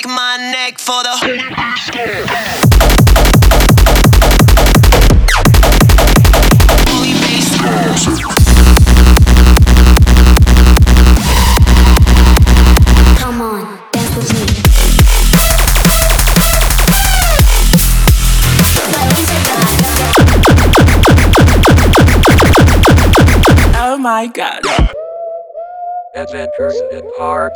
break my neck for the. Holy bass. Come on, dance with me. Oh my god. Adventures in Hard.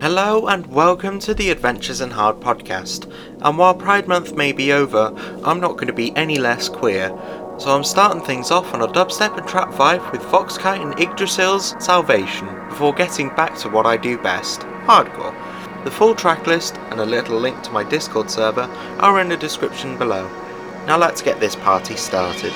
Hello and welcome to the Adventures in Hard podcast. And while Pride Month may be over, I'm not going to be any less queer. So I'm starting things off on a dubstep and trap vibe with voxkai and Yggdrasil's Salvation before getting back to what I do best, hardcore. The full track list and a little link to my Discord server are in the description below. Now let's get this party started.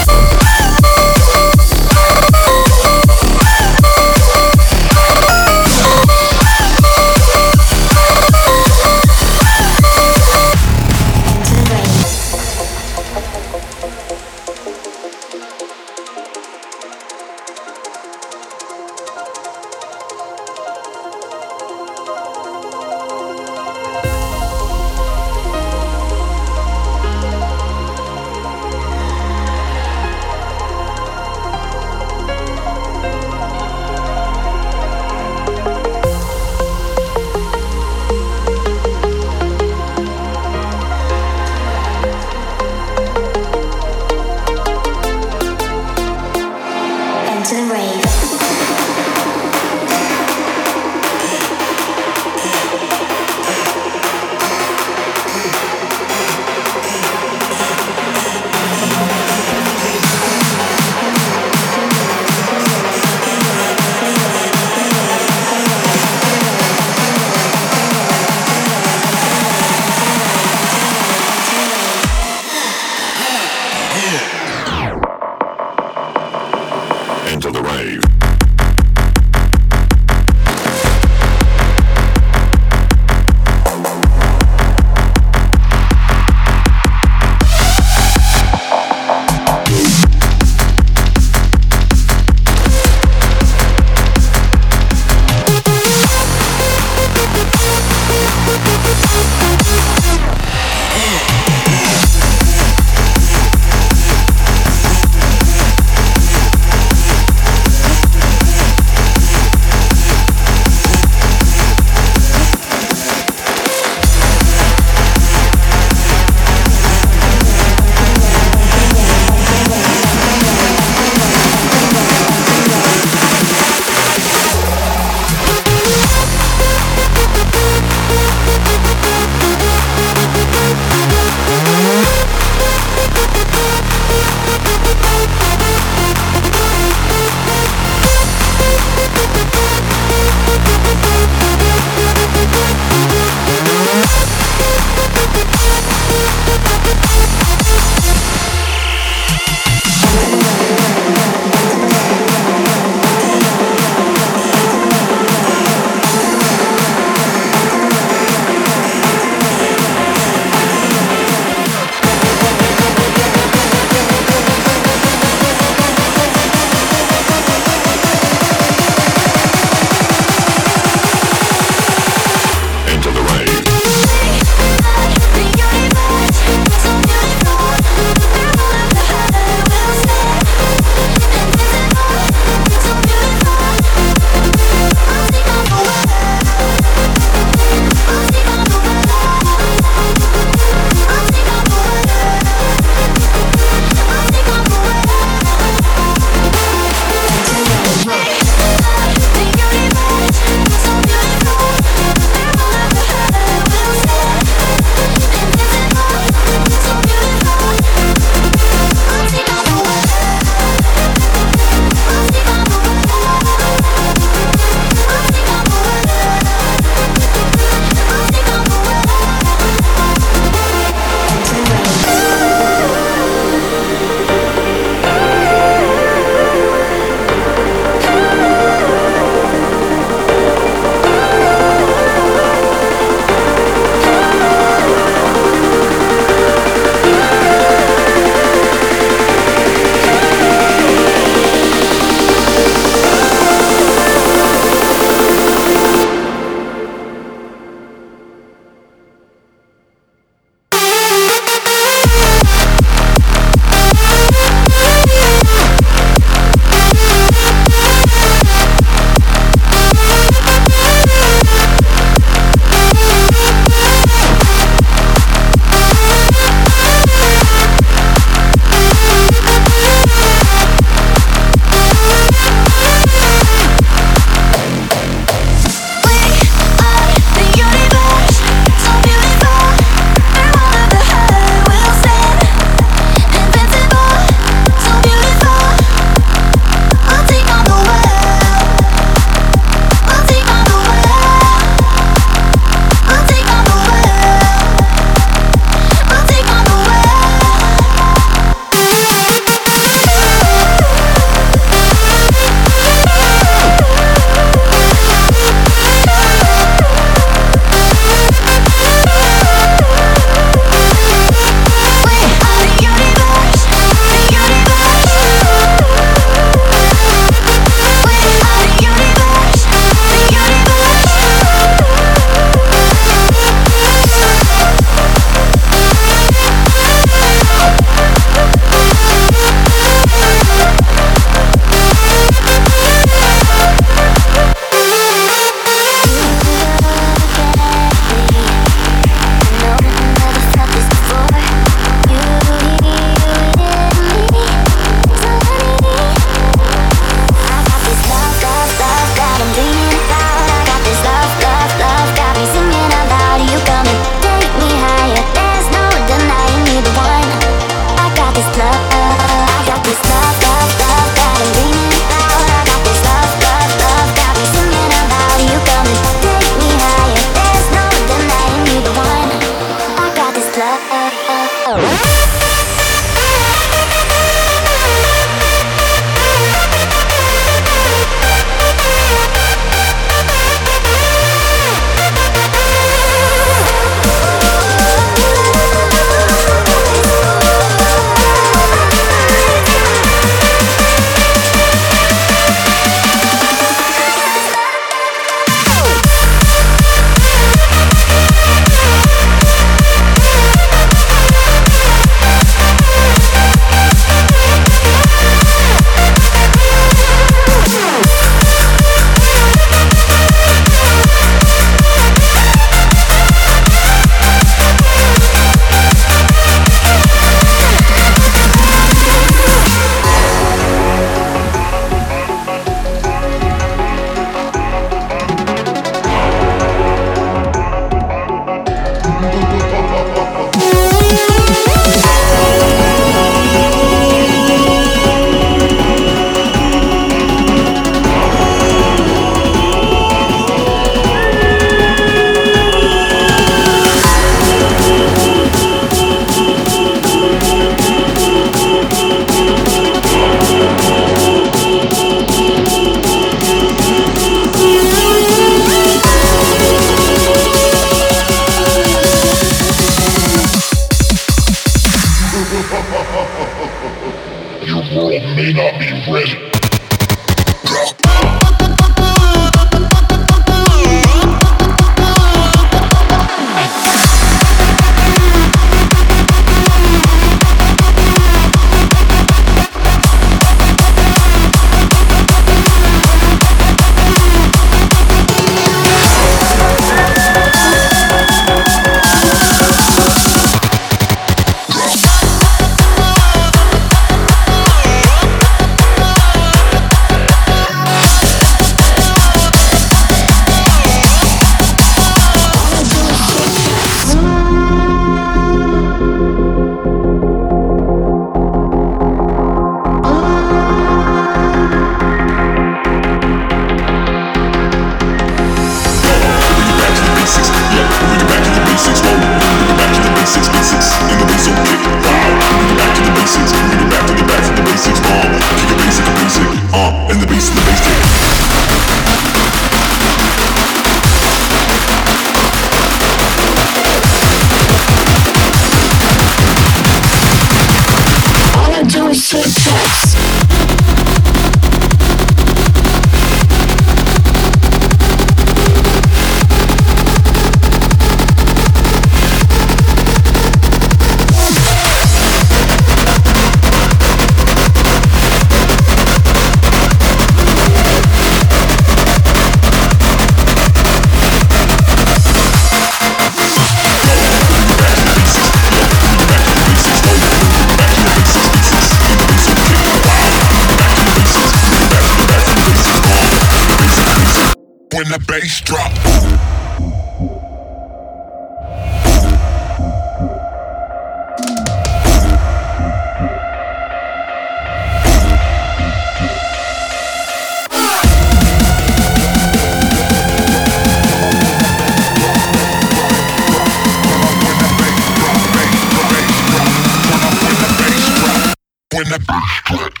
Nippelstritt.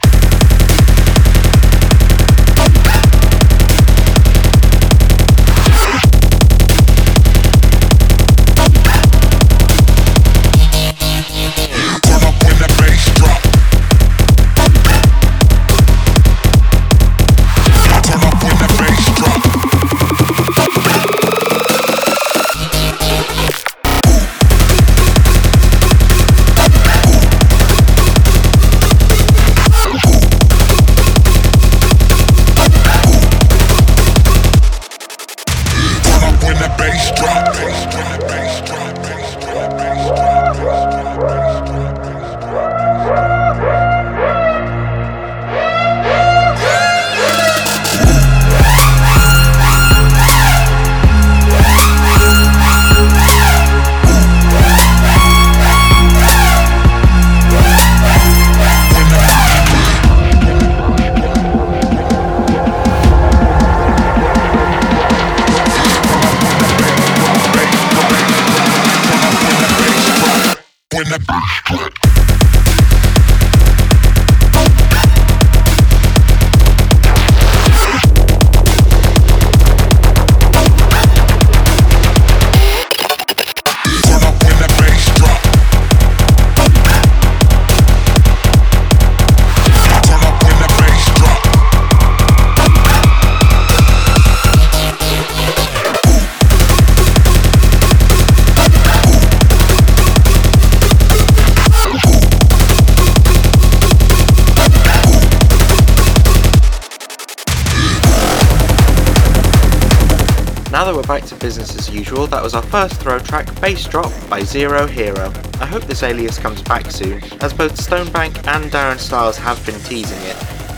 business as usual, that was our first throw track, Bass Drop, by Zero Hero. I hope this alias comes back soon, as both Stonebank and Darren Styles have been teasing it.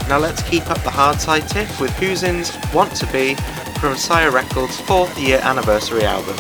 Now let's keep up the hard side tiff with Hu-zin's Want To Be from Psyer Records' fourth year anniversary album.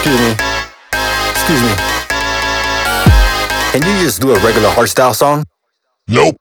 Excuse me. Excuse me. Can you just do a regular hardstyle song? Nope.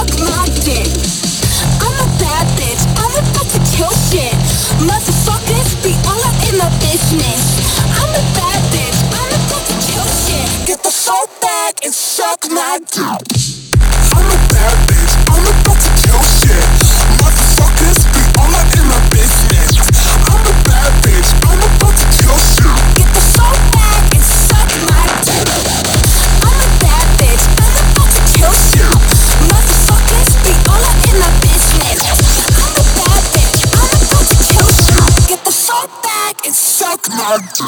suck my dick. I'm a bad bitch, I'm about to kill shit. Motherfuckers be all up in my business. I'm a bad bitch, I'm about to kill shit. Get the fuck back and suck my dick. I'm a bad bitch. my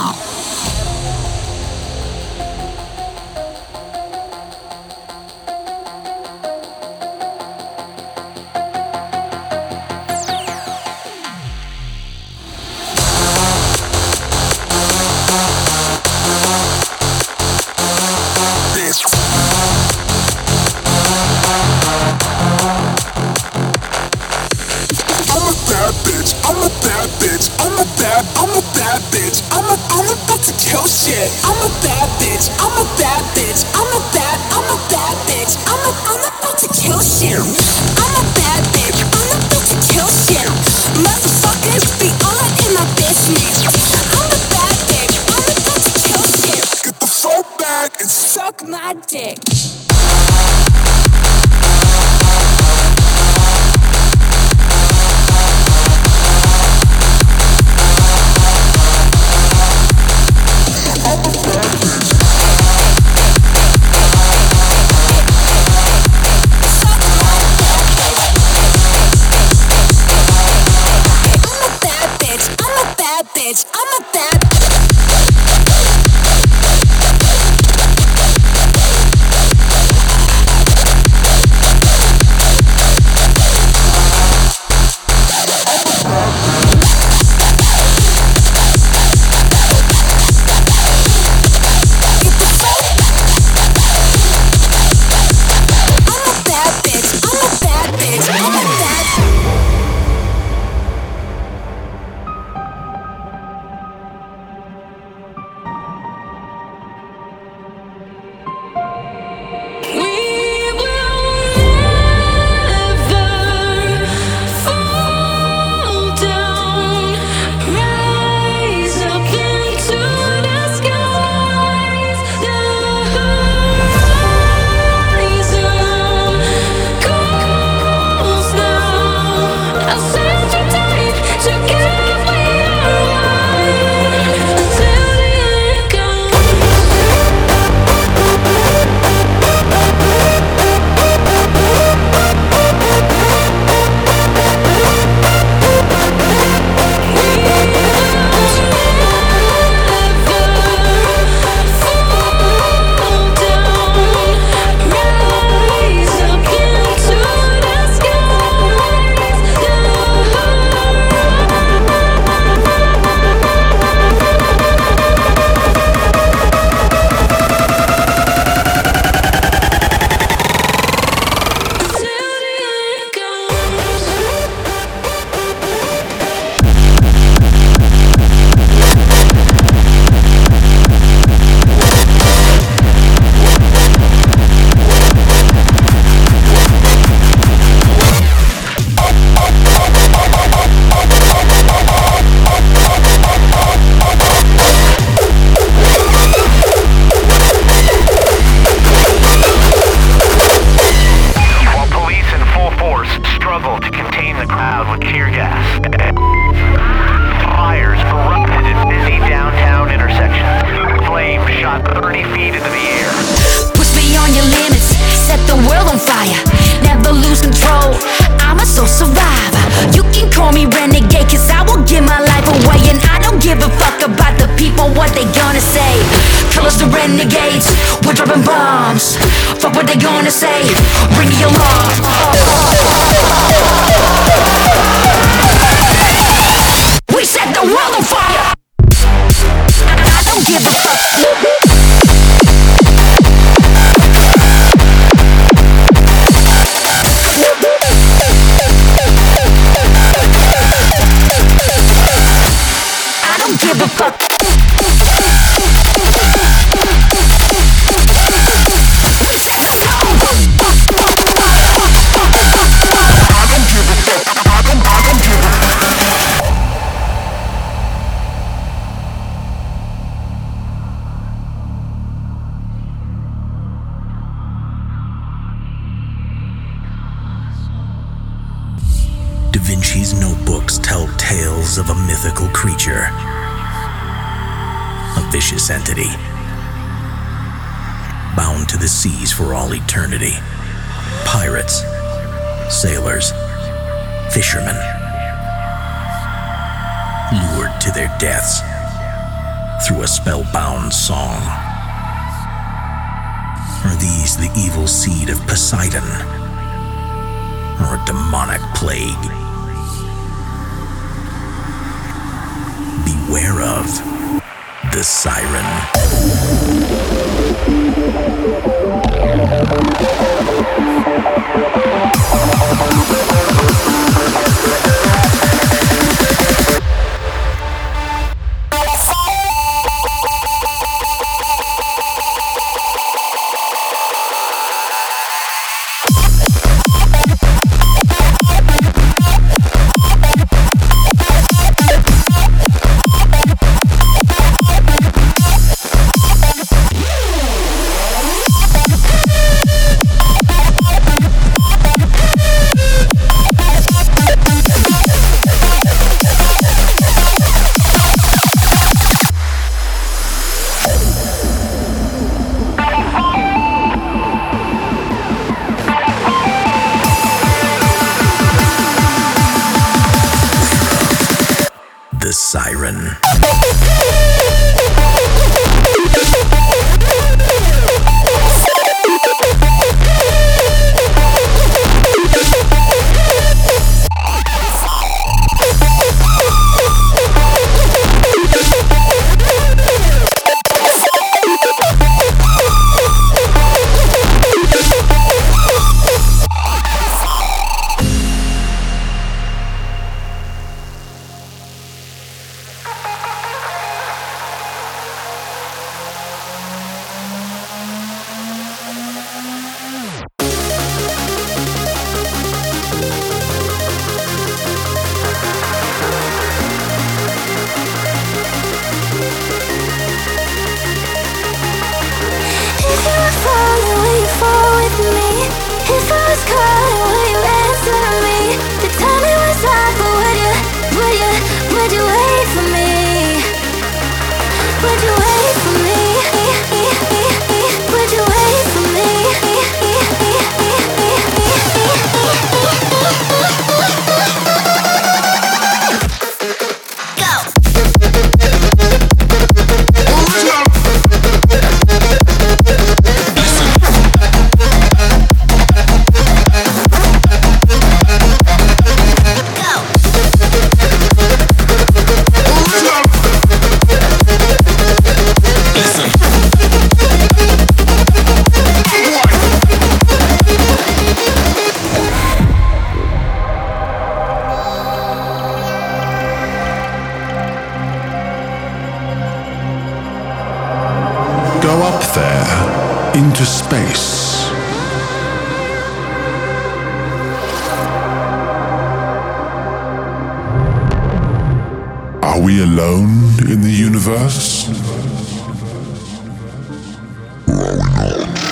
Or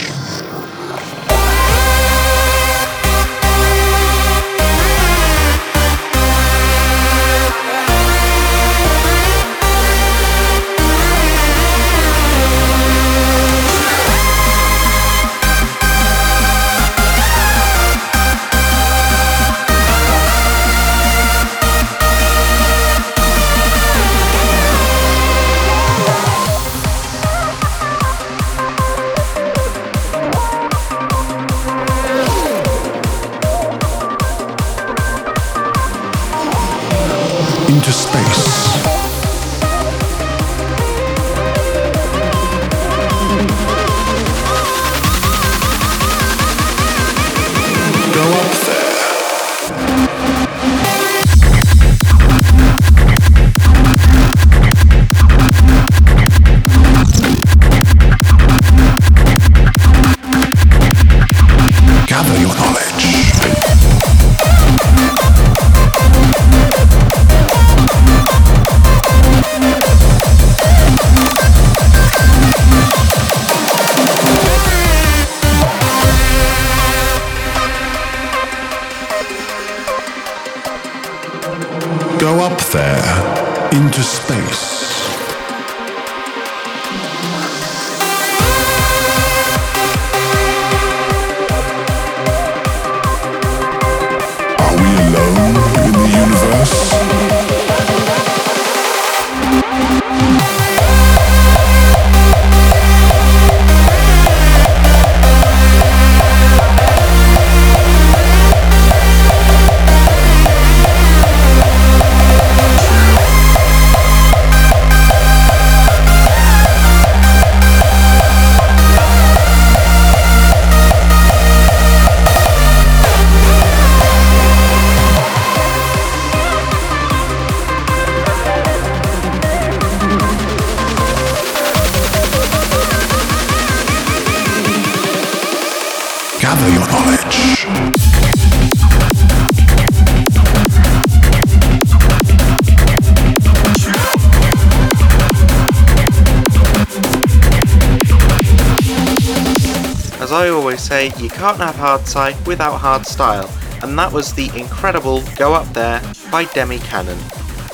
can't have hard sci without hard style, and that was the incredible Go Up There by Demi Kanon.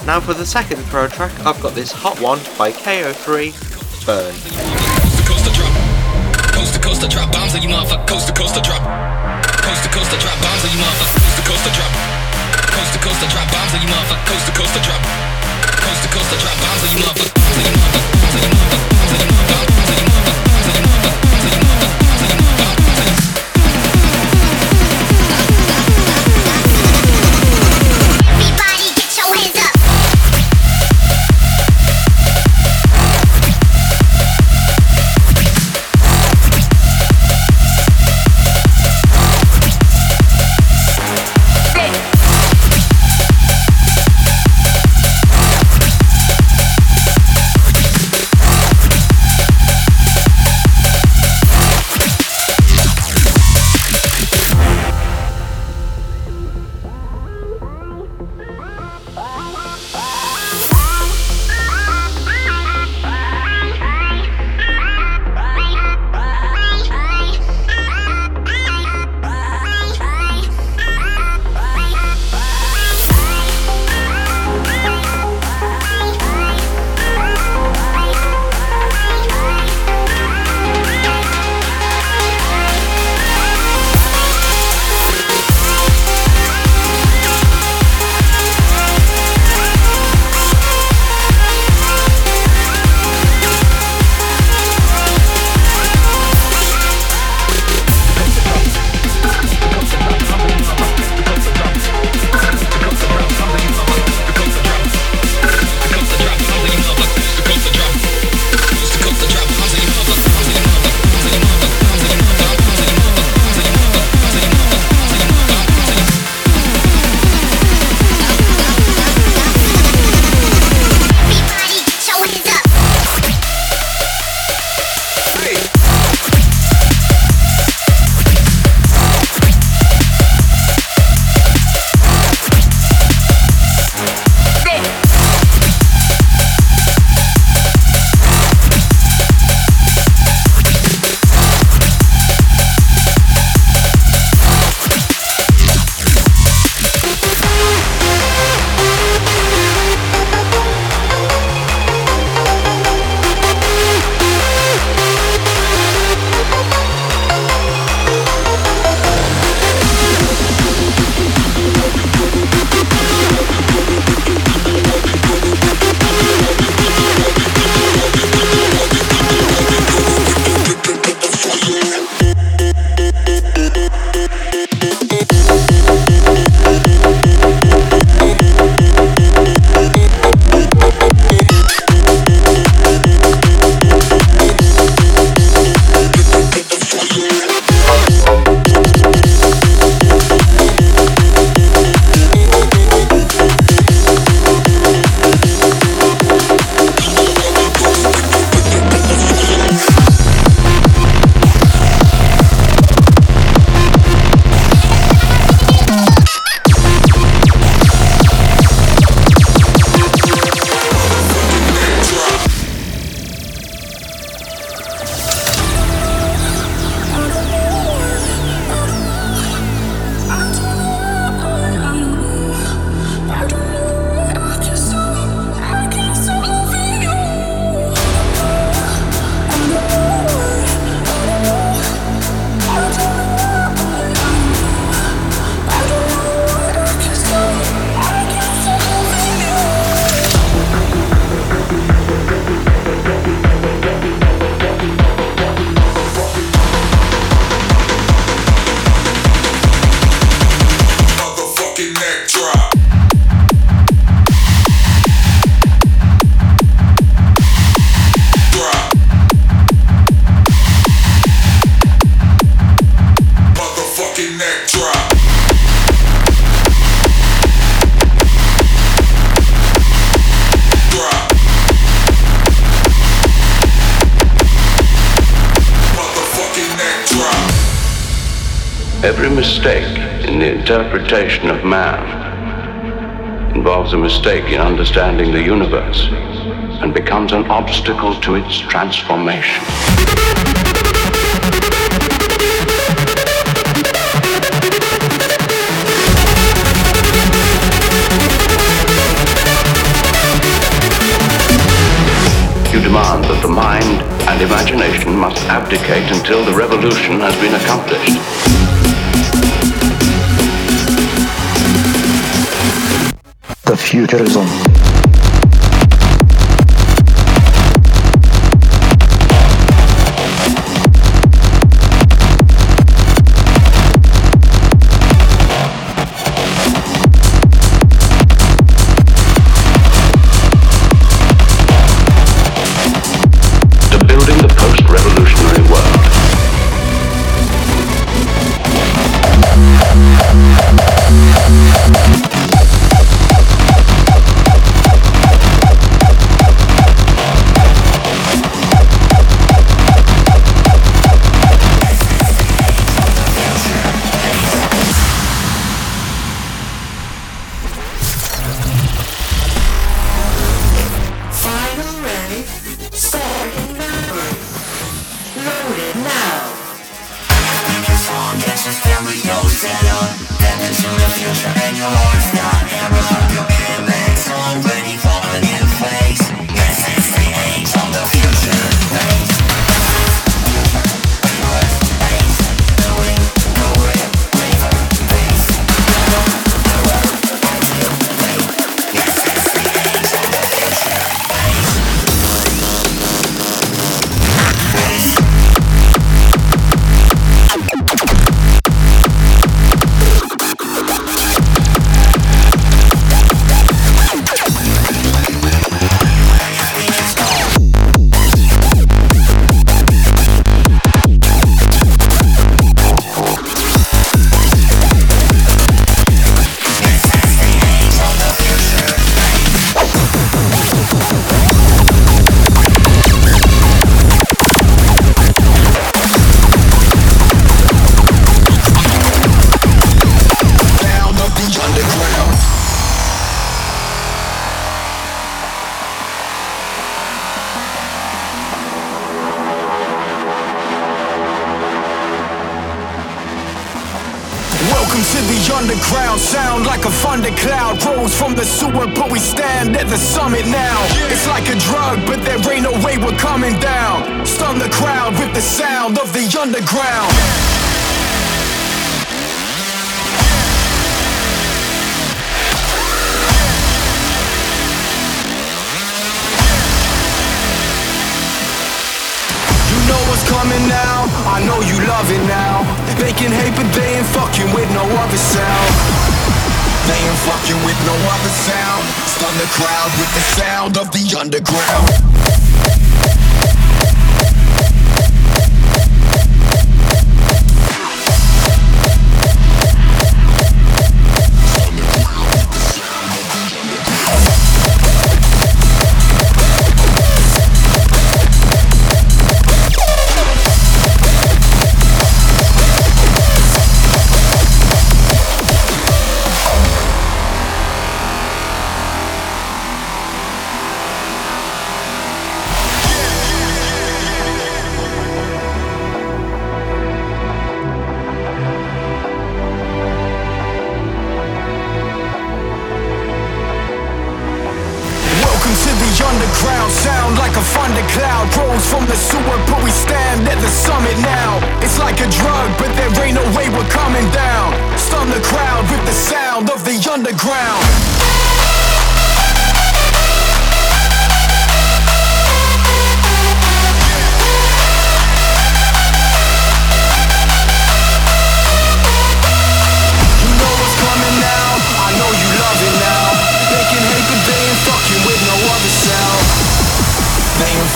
Now for the second throw track, I've got this hot one by KO3, Burn. Coast to. Coast to drop bombs on you motherfucker. Coast to coast to drop. Coast to coast to drop bombs on you motherfucker. Coast to coast to drop. Coast to coast motherfucker. I drop bombs on you motherfuckers. Interpretation of man involves a mistake in understanding the universe and becomes an obstacle to its transformation. You demand that the mind and imagination must abdicate until the revolution has been accomplished. The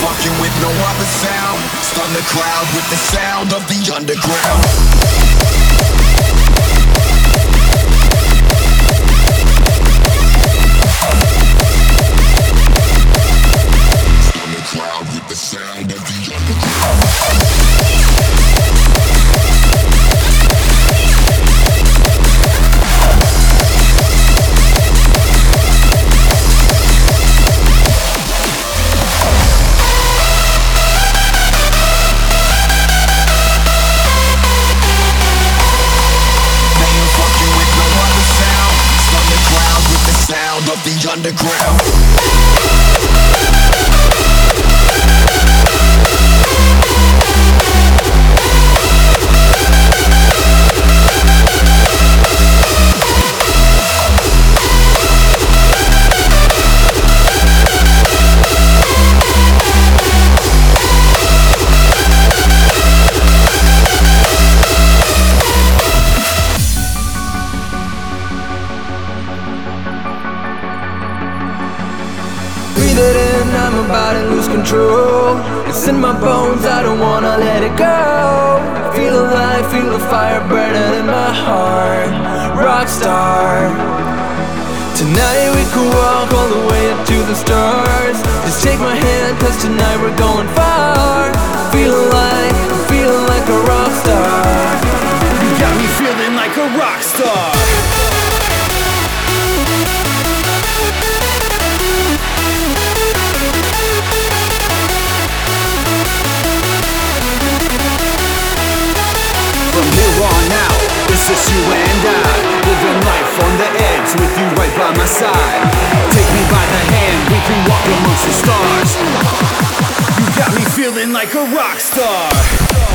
Fucking with no other sound. Stun the crowd with the sound of the underground. we're going like a rock star.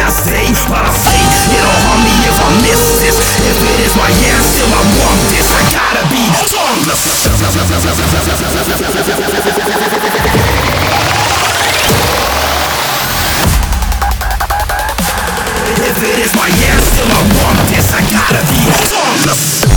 Last day. But I say it'll harm me if I miss this. If it is my end, still I want this. I gotta be If it is my end, still I want this. I gotta be tongueless.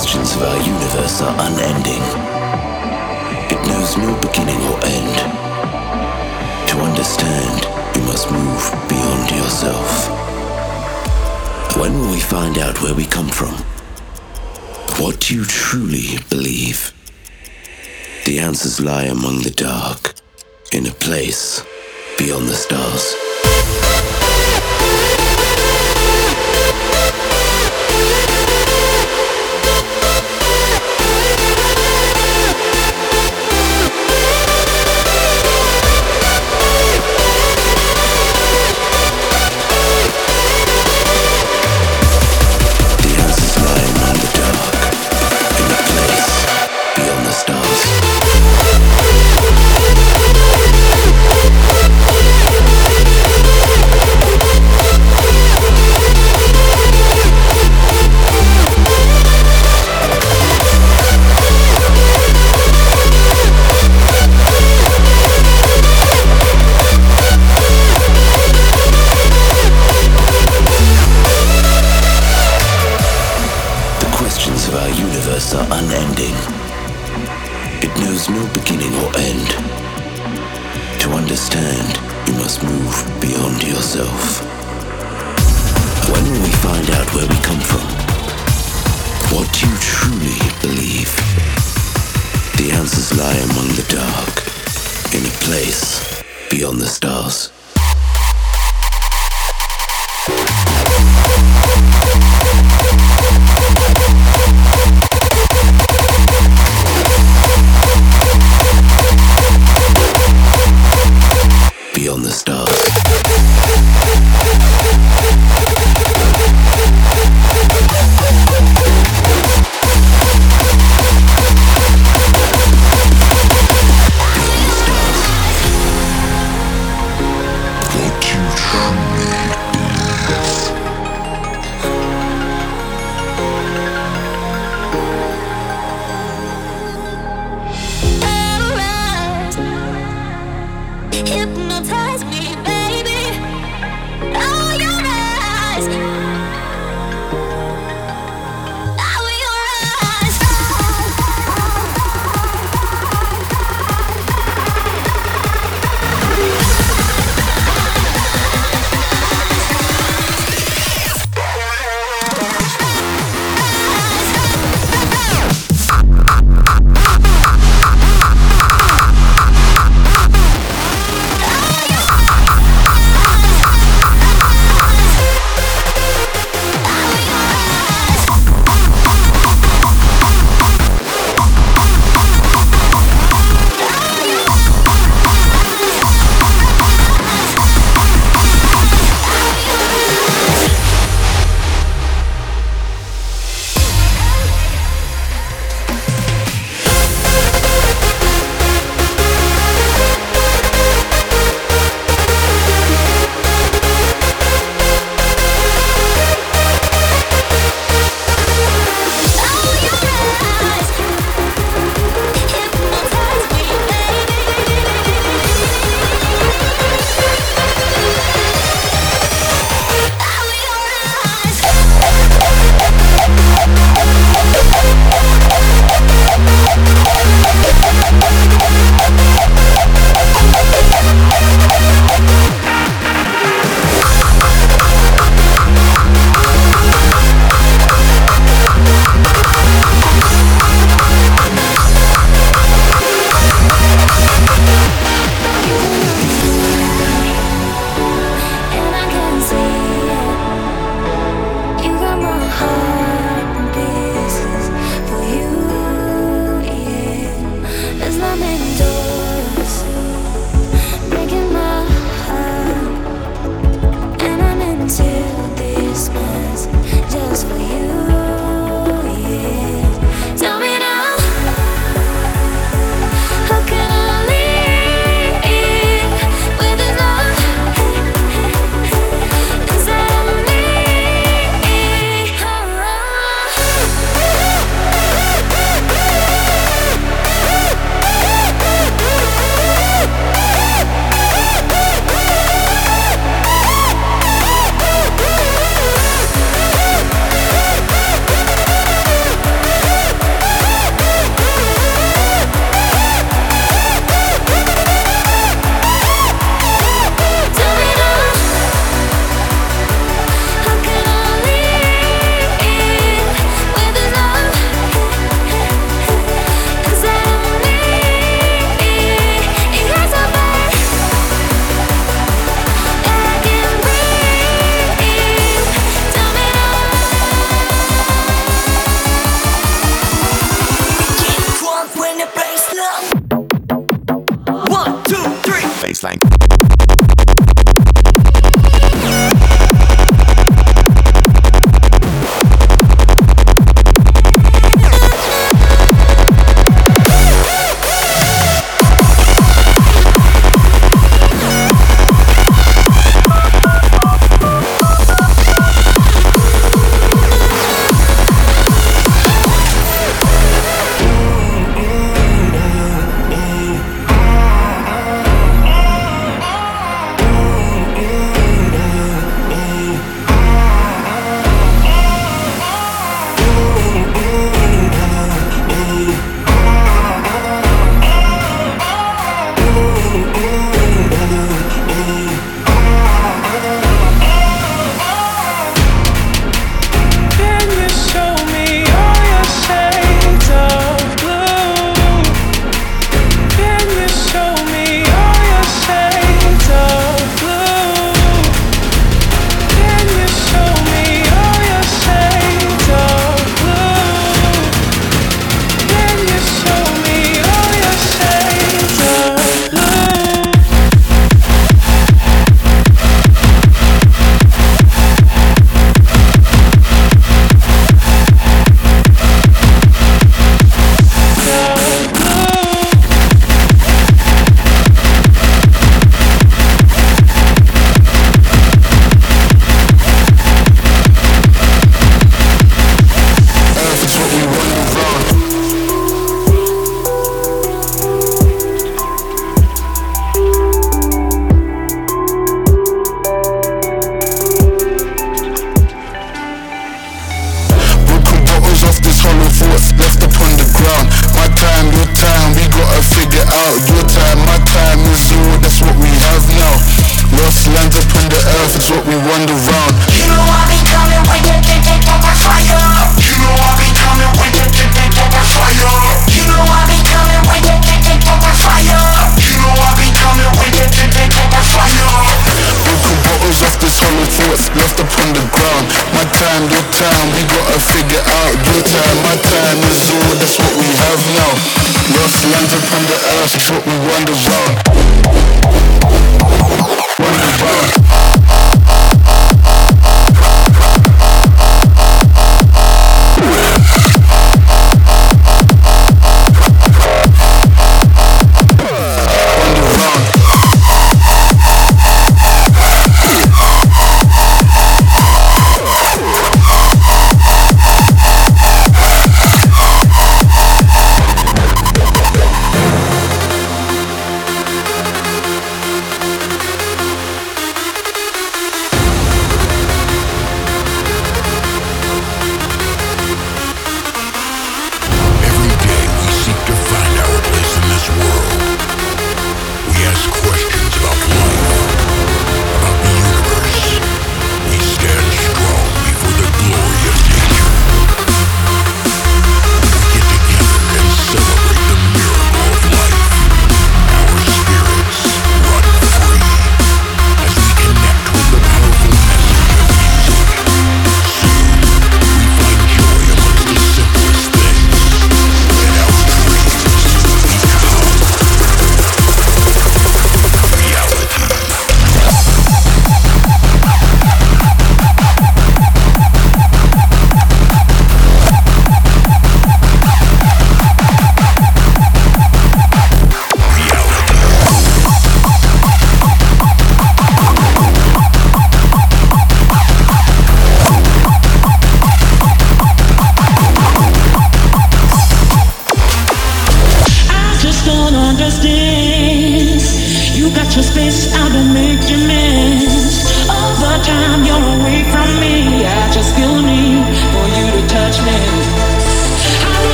Questions of our universe are unending. It knows no beginning or end. To understand, you must move beyond yourself. When will we find out where we come from? What do you truly believe? The answers lie among the dark, in a place beyond the stars.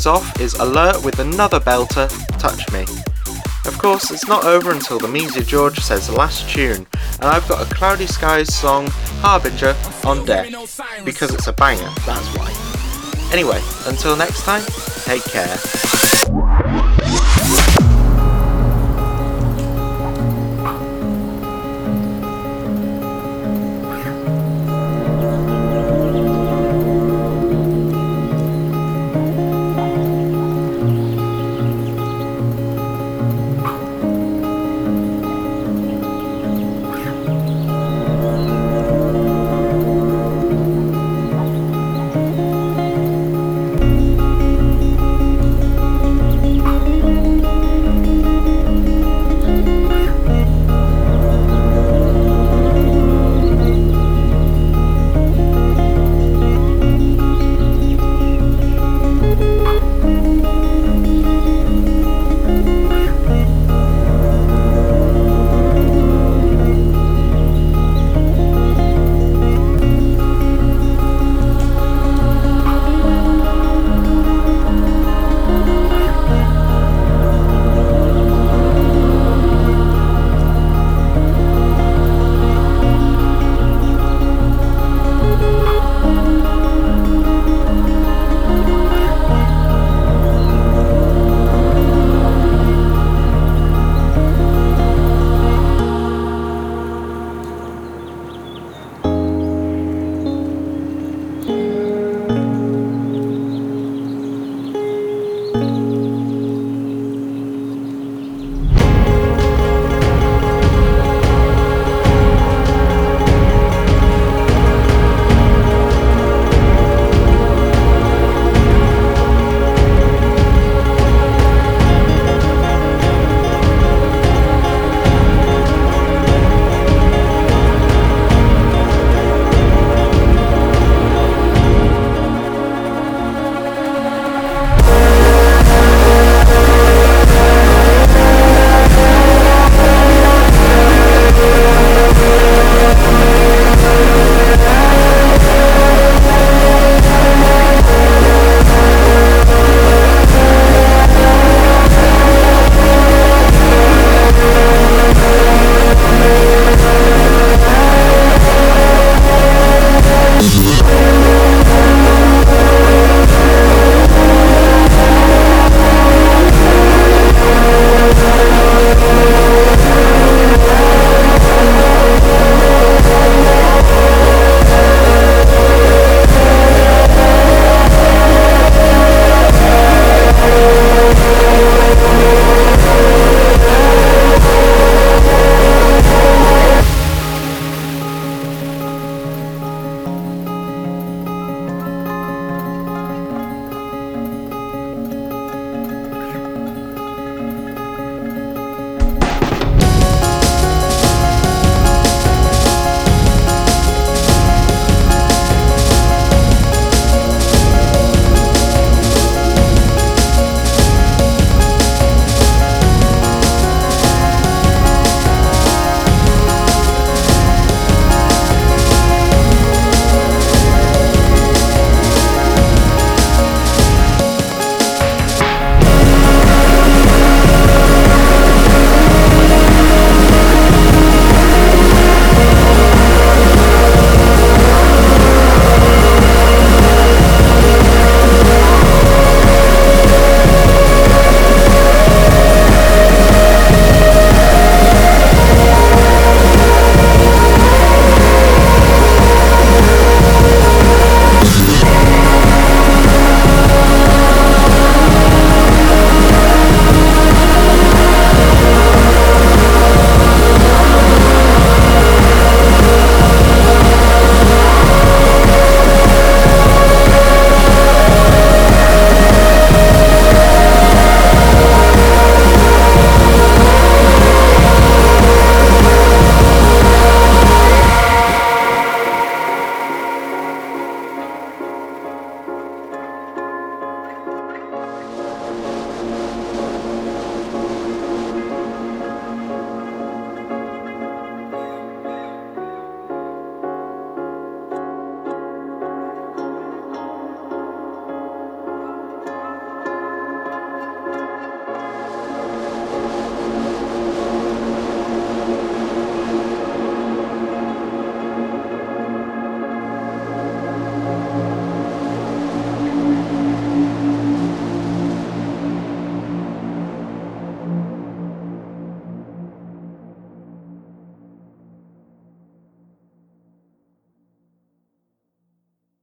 things off is Alert with another belter, Touch Me. Of course, it's not over until the Measy George says last tune, and I've got acloudyskye's song, Harbinger, on deck, because it's a banger, that's why. Anyway, until next time, take care.